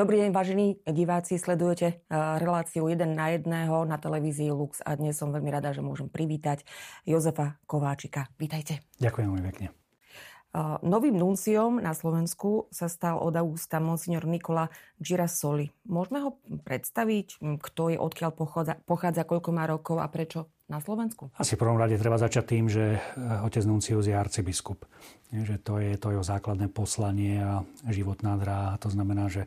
Dobrý deň, vážení diváci. Sledujete eh, reláciu 1 na 1 na televízii Lux a dnes som veľmi rada, že môžem privítať Jozefa Kováčika. Vítajte. Ďakujem veľmi pekne. Eh, novým nunciom na Slovensku sa stal od augusta monsignor Nikola Girasoli. Môžeme ho predstaviť, kto je, odkiaľ pochádza, pochádza, koľko má rokov a prečo na Slovensku? Asi v prvom rade treba začať tým, že eh, otec Nuncius je arcibiskup. Že to je to jeho základné poslanie a životná dráha. To znamená, že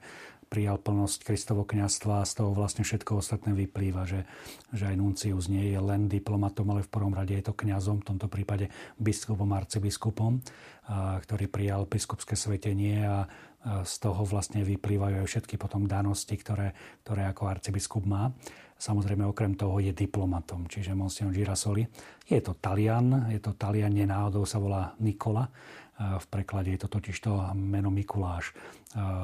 prijal plnosť Kristovo kniazstva a z toho vlastne všetko ostatné vyplýva, že, že aj nuncius nie je len diplomatom, ale v prvom rade je to kňazom, v tomto prípade biskupom, arcibiskupom, a, ktorý prijal biskupské svetenie a, a z toho vlastne vyplývajú aj všetky potom danosti, ktoré, ktoré ako arcibiskup má. Samozrejme, okrem toho je diplomatom, čiže Monsignor Girasoli. Je to Talian, je to Talian, nenáhodou sa volá Nikola. V preklade je to totiž to meno Mikuláš.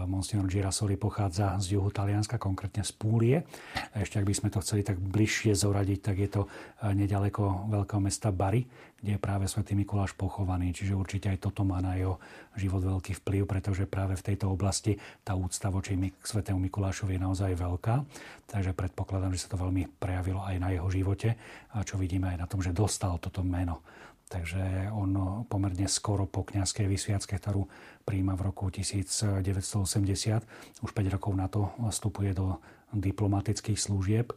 Monsignor Girasoli pochádza z juhu Talianska, konkrétne z Púlie. Ešte ak by sme to chceli tak bližšie zoradiť, tak je to nedaleko veľkého mesta Bari, kde je práve svätý Mikuláš pochovaný. Čiže určite aj toto má na jeho život veľký vplyv, pretože práve v tejto oblasti tá úcta voči svätému Mikulášovi je naozaj veľká. Takže predpokladám, že sa to veľmi prejavilo aj na jeho živote, a čo vidíme aj na tom, že dostal toto meno. Takže on pomerne skoro po kniazkej vysviacke, ktorú príjma v roku 1980, už 5 rokov na to vstupuje do diplomatických služieb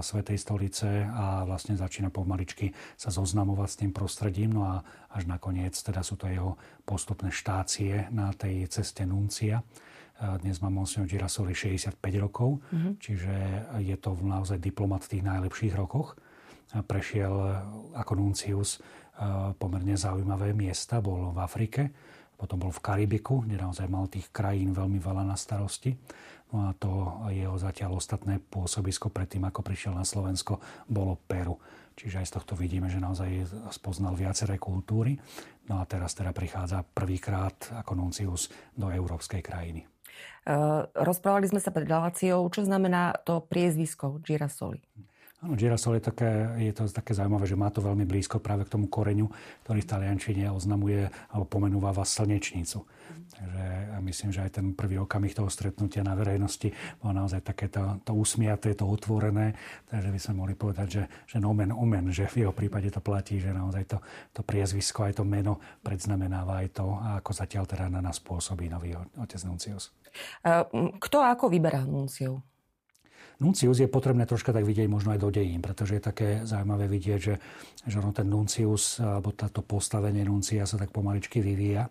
Svetej stolice a vlastne začína pomaličky sa zoznamovať s tým prostredím. No a až nakoniec teda sú to jeho postupné štácie na tej ceste nuncia. Dnes má monsignor Girasoli 65 rokov, mm-hmm. čiže je to naozaj diplomat v tých najlepších rokoch. Prešiel ako nuncius pomerne zaujímavé miesta. Bol v Afrike, potom bol v Karibiku, kde naozaj mal tých krajín veľmi veľa na starosti. No a to jeho zatiaľ ostatné pôsobisko predtým, ako prišiel na Slovensko, bolo Peru. Čiže aj z tohto vidíme, že naozaj spoznal viaceré kultúry. No a teraz teda prichádza prvýkrát ako nuncius do európskej krajiny. Uh, rozprávali sme sa pred reláciou, čo znamená to priezvisko Girasoli. Áno, girasol je, také, je to také zaujímavé, že má to veľmi blízko práve k tomu koreňu, ktorý v taliančine oznamuje alebo pomenúva slnečnicu. Takže myslím, že aj ten prvý okamih toho stretnutia na verejnosti bol naozaj takéto to usmiaté, to otvorené. Takže by sme mohli povedať, že, že nomen omen, že v jeho prípade to platí, že naozaj to, to priezvisko, aj to meno predznamenáva aj to, ako zatiaľ teda na nás pôsobí nový otec Nuncius. Kto ako vyberá Nunciov? Nuncius je potrebné troška tak vidieť možno aj do dejín, pretože je také zaujímavé vidieť, že, že ono ten Nuncius, alebo táto postavenie Nuncia sa tak pomaličky vyvíja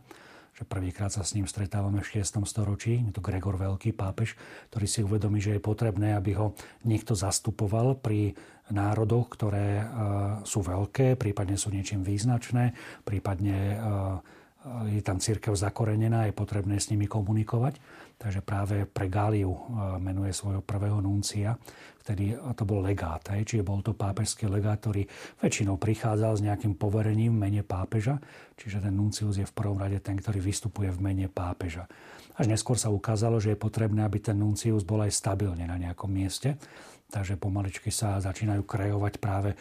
že prvýkrát sa s ním stretávame v 6. storočí. Je to Gregor Veľký, pápež, ktorý si uvedomí, že je potrebné, aby ho niekto zastupoval pri národoch, ktoré sú veľké, prípadne sú niečím význačné, prípadne je tam církev zakorenená, je potrebné s nimi komunikovať. Takže práve pre Gáliu e, menuje svojho prvého nuncia, vtedy to bol legát, hej, čiže bol to pápežský legát, ktorý väčšinou prichádzal s nejakým poverením v mene pápeža, čiže ten nuncius je v prvom rade ten, ktorý vystupuje v mene pápeža. Až neskôr sa ukázalo, že je potrebné, aby ten nuncius bol aj stabilne na nejakom mieste, Takže pomaličky sa začínajú kreovať práve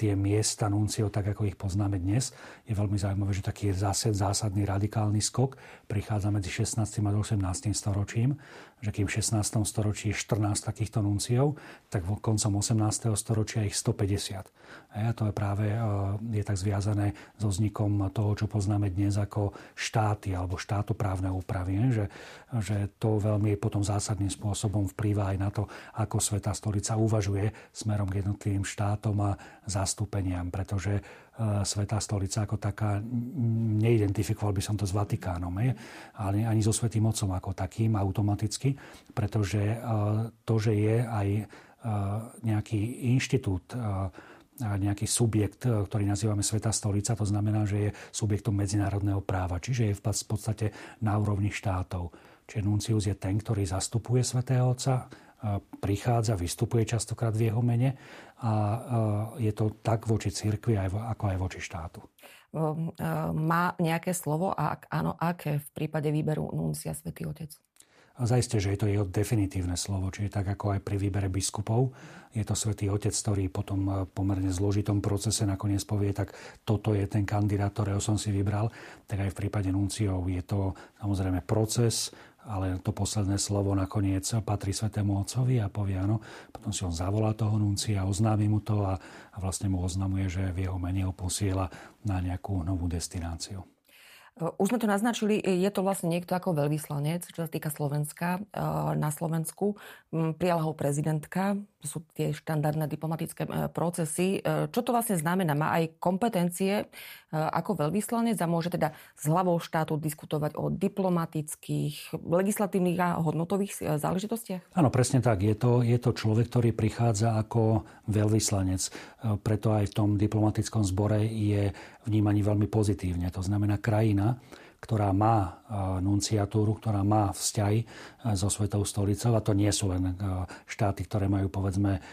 tie miesta nunciov, tak ako ich poznáme dnes. Je veľmi zaujímavé, že taký zásad, zásadný radikálny skok prichádza medzi 16. a 18. storočím, že kým v 16. storočí je 14 takýchto nunciov, tak koncom 18. storočia ich 150. A to je práve je tak zviazané so vznikom toho, čo poznáme dnes ako štáty alebo štátoprávne úpravy. Že, že to veľmi potom zásadným spôsobom vplýva aj na to, ako sveta stolica uvažuje smerom k jednotlivým štátom a zastúpeniam, pretože e, Svetá stolica ako taká, neidentifikoval by som to s Vatikánom, ale ani so Svetým Otcom ako takým automaticky, pretože e, to, že je aj e, nejaký inštitút, nejaký subjekt, ktorý nazývame Svetá stolica, to znamená, že je subjektom medzinárodného práva, čiže je v podstate na úrovni štátov. Čiže nuncius je ten, ktorý zastupuje Svetého Otca, prichádza, vystupuje častokrát v jeho mene a je to tak voči cirkvi, ako aj voči štátu. Má nejaké slovo a ak áno, aké v prípade výberu nuncia Svetý Otec? Zajisté, že je to jeho definitívne slovo, čiže tak ako aj pri výbere biskupov. Je to svätý Otec, ktorý po tom pomerne zložitom procese nakoniec povie, tak toto je ten kandidát, ktorého som si vybral. Tak aj v prípade nunciov je to samozrejme proces, ale to posledné slovo nakoniec patrí Svetému Otcovi a povie áno. Potom si on zavolá toho nuncia, oznámi mu to a, a vlastne mu oznamuje, že v jeho mene ho posiela na nejakú novú destináciu. Už sme to naznačili, je to vlastne niekto ako veľvyslanec, čo sa týka Slovenska na Slovensku. Prijala ho prezidentka, to sú tie štandardné diplomatické procesy. Čo to vlastne znamená? Má aj kompetencie ako veľvyslanec a môže teda s hlavou štátu diskutovať o diplomatických, legislatívnych a hodnotových záležitostiach? Áno, presne tak. Je to, je to človek, ktorý prichádza ako veľvyslanec. Preto aj v tom diplomatickom zbore je vnímaní veľmi pozitívne. To znamená krajina, ktorá má nunciatúru, ktorá má vzťahy so Svetou stolicou, a to nie sú len štáty, ktoré majú povedzme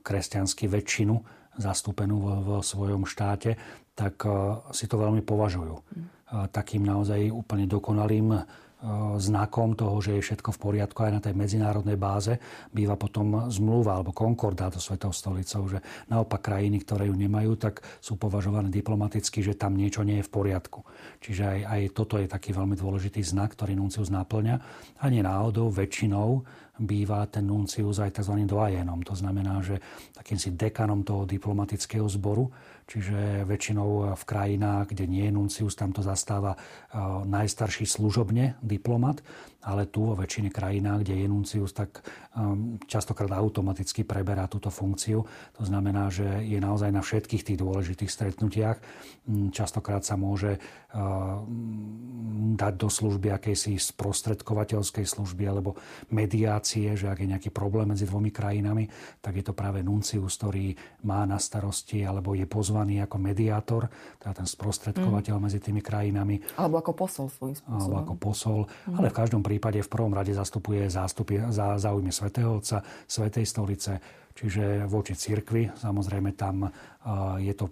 kresťansky väčšinu zastúpenú vo, vo svojom štáte, tak si to veľmi považujú. Takým naozaj úplne dokonalým znakom toho, že je všetko v poriadku aj na tej medzinárodnej báze, býva potom zmluva alebo konkordát so Svetou stolicou, že naopak krajiny, ktoré ju nemajú, tak sú považované diplomaticky, že tam niečo nie je v poriadku. Čiže aj, aj toto je taký veľmi dôležitý znak, ktorý nuncius naplňa. A nie náhodou, väčšinou býva ten nuncius aj tzv. doajenom. To znamená, že takým si dekanom toho diplomatického zboru, čiže väčšinou v krajinách, kde nie je nuncius, tam to zastáva eh, najstarší služobne diplomat, ale tu vo väčšine krajinách, kde je nuncius, tak um, častokrát automaticky preberá túto funkciu. To znamená, že je naozaj na všetkých tých dôležitých stretnutiach. Mm, častokrát sa môže uh, dať do služby akejsi sprostredkovateľskej služby alebo mediácie, že ak je nejaký problém medzi dvomi krajinami, tak je to práve nuncius, ktorý má na starosti alebo je pozvaný ako mediátor, teda ten sprostredkovateľ mm. medzi tými krajinami. Alebo ako posol svojím spôsobom. Alebo ako posol. Mm. Ale v každom prípade v prvom rade zastupuje zástupy za záujmy svätého Otca, Svetej stolice, čiže voči cirkvi. Samozrejme tam je to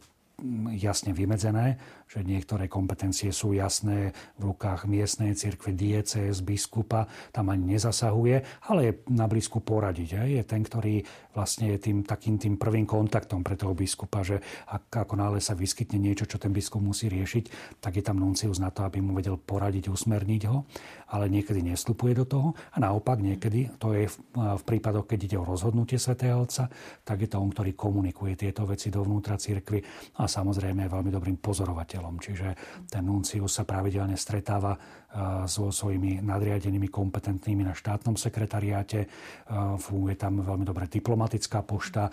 jasne vymedzené, že niektoré kompetencie sú jasné v rukách miestnej cirkve, z biskupa, tam ani nezasahuje, ale je na blízku poradiť. Je ten, ktorý vlastne je tým takým tým prvým kontaktom pre toho biskupa, že ak, ako nále sa vyskytne niečo, čo ten biskup musí riešiť, tak je tam nuncius na to, aby mu vedel poradiť, usmerniť ho, ale niekedy nestupuje do toho a naopak niekedy, to je v, v prípadoch, keď ide o rozhodnutie svätého Otca, tak je to on, ktorý komunikuje tieto veci dovnútra cirkvi a samozrejme je veľmi dobrým pozorovateľom riaditeľom. Čiže ten nuncius sa pravidelne stretáva e, so svojimi nadriadenými kompetentnými na štátnom sekretariáte. E, funguje tam veľmi dobre diplomatická pošta. E,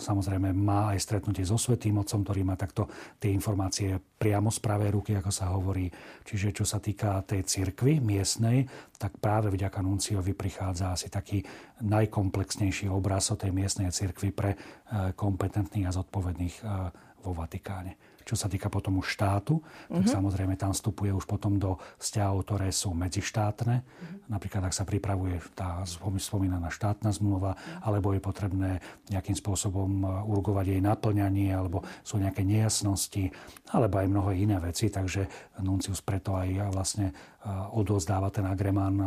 samozrejme má aj stretnutie so Svetým Otcom, ktorý má takto tie informácie priamo z pravej ruky, ako sa hovorí. Čiže čo sa týka tej cirkvy miestnej, tak práve vďaka nunciovi prichádza asi taký najkomplexnejší obraz o tej miestnej cirkvi pre kompetentných a zodpovedných vo Vatikáne. Čo sa týka potom už štátu, tak mm-hmm. samozrejme tam vstupuje už potom do vzťahov, ktoré sú medzištátne. Mm-hmm. Napríklad, ak sa pripravuje tá spomínaná štátna zmluva, mm-hmm. alebo je potrebné nejakým spôsobom e, urgovať jej naplňanie, alebo sú nejaké nejasnosti, alebo aj mnoho iné veci. Takže Nuncius preto aj vlastne e, odozdáva ten agremán e,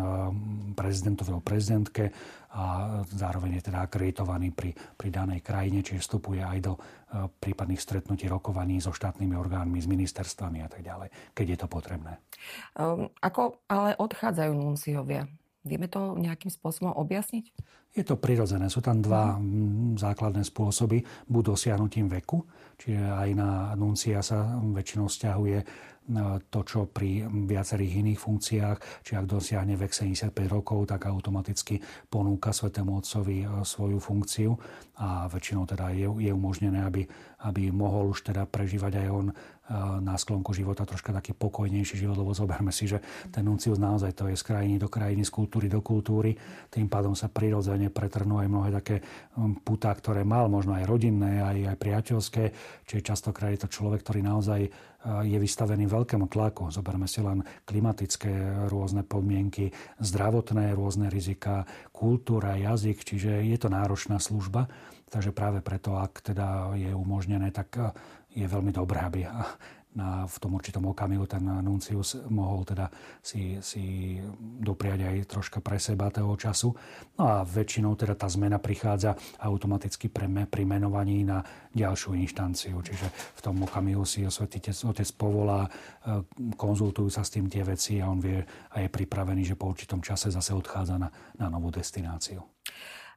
prezidentovi alebo prezidentke a zároveň je teda akreditovaný pri, pri danej krajine, čiže vstupuje aj do e, prípadných stretnutí, rokovaní so štátnymi orgánmi, s ministerstvami a tak ďalej, keď je to potrebné. Um, ako ale odchádzajú nunciovia? Vieme to nejakým spôsobom objasniť? Je to prirodzené. Sú tam dva mm. základné spôsoby. Buď dosiahnutím veku, čiže aj na nuncia sa väčšinou stiahuje to, čo pri viacerých iných funkciách, či ak dosiahne vek 75 rokov, tak automaticky ponúka Svetému Otcovi e, svoju funkciu a väčšinou teda je, je umožnené, aby, aby mohol už teda prežívať aj on e, na sklonku života troška taký pokojnejší život, lebo zoberme si, že ten nuncius naozaj to je z krajiny do krajiny, z kultúry do kultúry. Tým pádom sa prirodzene pretrnú aj mnohé také putá, ktoré mal, možno aj rodinné, aj, aj priateľské. Čiže častokrát je to človek, ktorý naozaj je vystavený veľkému tlaku. Zoberme si len klimatické rôzne podmienky, zdravotné rôzne rizika, kultúra, jazyk, čiže je to náročná služba. Takže práve preto, ak teda je umožnené, tak je veľmi dobré, aby na, v tom určitom okamihu ten nuncius mohol teda si, si dopriať aj troška pre seba toho času. No a väčšinou teda tá zmena prichádza automaticky pre, pri menovaní na ďalšiu inštanciu. Čiže v tom okamihu si osvetiteľ otec povolá, e, konzultujú sa s tým tie veci a on vie a je pripravený, že po určitom čase zase odchádza na, na novú destináciu.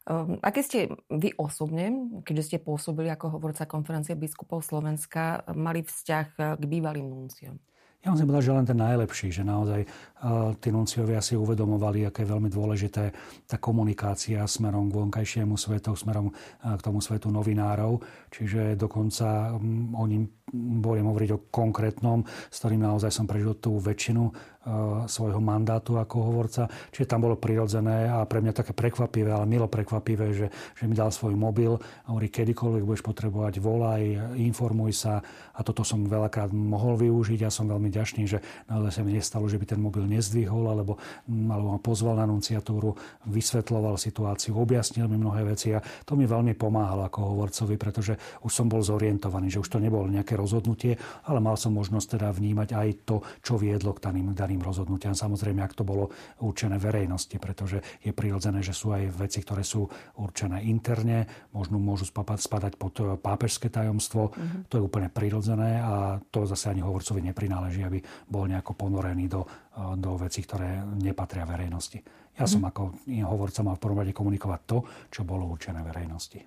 Um, aké ste vy osobne, keďže ste pôsobili ako hovorca konferencie biskupov Slovenska, mali vzťah k bývalým nunciom? Ja musím povedať, že len ten najlepší, že naozaj uh, tí nunciovia si uvedomovali, aké je veľmi dôležité tá komunikácia smerom k vonkajšiemu svetu, smerom uh, k tomu svetu novinárov. Čiže dokonca um, oni budem hovoriť o konkrétnom, s ktorým naozaj som prežil tú väčšinu Eh, svojho mandátu ako hovorca. Čiže tam bolo prirodzené a pre mňa také prekvapivé, ale milo prekvapivé, že, že mi dal svoj mobil a hovorí, kedykoľvek budeš potrebovať, volaj, informuj sa. A toto som veľakrát mohol využiť a som veľmi ďačný, že naozaj sa mi nestalo, že by ten mobil nezdvihol alebo, alebo ma pozval na nunciatúru, vysvetloval situáciu, objasnil mi mnohé veci a to mi veľmi pomáhalo ako hovorcovi, pretože už som bol zorientovaný, že už to nebolo nejaké rozhodnutie, ale mal som možnosť teda vnímať aj to, čo viedlo k daným, daným rozhodnutiam. Samozrejme, ak to bolo určené verejnosti, pretože je prirodzené, že sú aj veci, ktoré sú určené interne, možno môžu spadať pod eh, pápežské tajomstvo. Uh-huh. To je úplne prirodzené a to zase ani hovorcovi neprináleží, aby bol nejako ponorený do, eh, do vecí, ktoré nepatria verejnosti. Ja som ako hovorca mal v prvom rade komunikovať to, čo bolo určené verejnosti.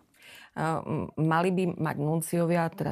Mali by mať nunciovia, teda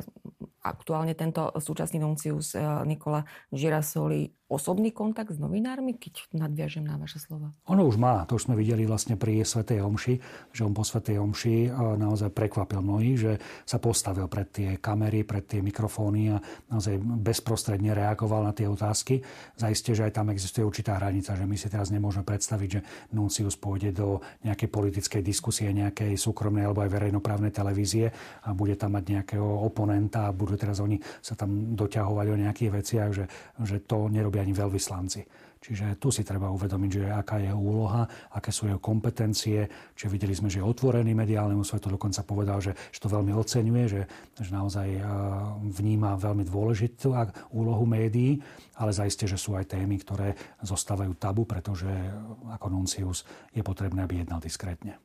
aktuálne tento súčasný nuncius eh, Nikola Girasoli osobný kontakt s novinármi, keď nadviažem na vaše slova? Ono už má. To už sme videli vlastne pri Svetej Omši, že on po Svetej Omši naozaj prekvapil mnohých, že sa postavil pred tie kamery, pred tie mikrofóny a naozaj bezprostredne reagoval na tie otázky. Zaistie, že aj tam existuje určitá hranica, že my si teraz nemôžeme predstaviť, že Nuncius pôjde do nejakej politickej diskusie, nejakej súkromnej alebo aj verejnoprávnej televízie a bude tam mať nejakého oponenta a budú teraz oni sa tam doťahovať o nejakých veciach, že, že to nerobia ani veľvyslanci. Čiže tu si treba uvedomiť, že aká je úloha, aké sú jeho kompetencie. Čiže videli sme, že je otvorený mediálnemu svetu, dokonca povedal, že, že to veľmi oceňuje, že, že naozaj vníma veľmi dôležitú úlohu médií, ale zaiste, že sú aj témy, ktoré zostávajú tabu, pretože ako nuncius je potrebné, aby jednal diskrétne.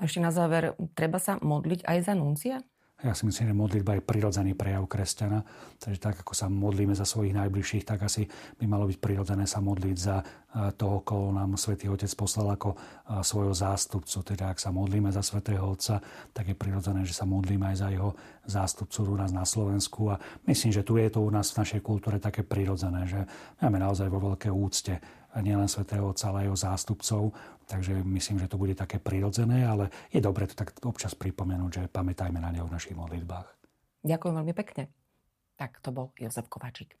A ešte na záver, treba sa modliť aj za nuncia? Ja si myslím, že modlitba je prirodzený prejav kresťana. Takže tak, ako sa modlíme za svojich najbližších, tak asi by malo byť prirodzené sa modliť za toho, koho nám Svetý Otec poslal ako svojho zástupcu. Teda ak sa modlíme za Svetého Otca, tak je prirodzené, že sa modlíme aj za jeho zástupcu u nás na Slovensku. A myslím, že tu je to u nás v našej kultúre také prirodzené, že máme naozaj vo veľké úcte nielen Svetého Otca, ale aj jeho zástupcov. Takže myslím, že to bude také prirodzené, ale je dobre to tak občas pripomenúť, že pamätajme na neho v našich modlitbách. Ďakujem veľmi pekne. Tak to bol Jozef Kovačík.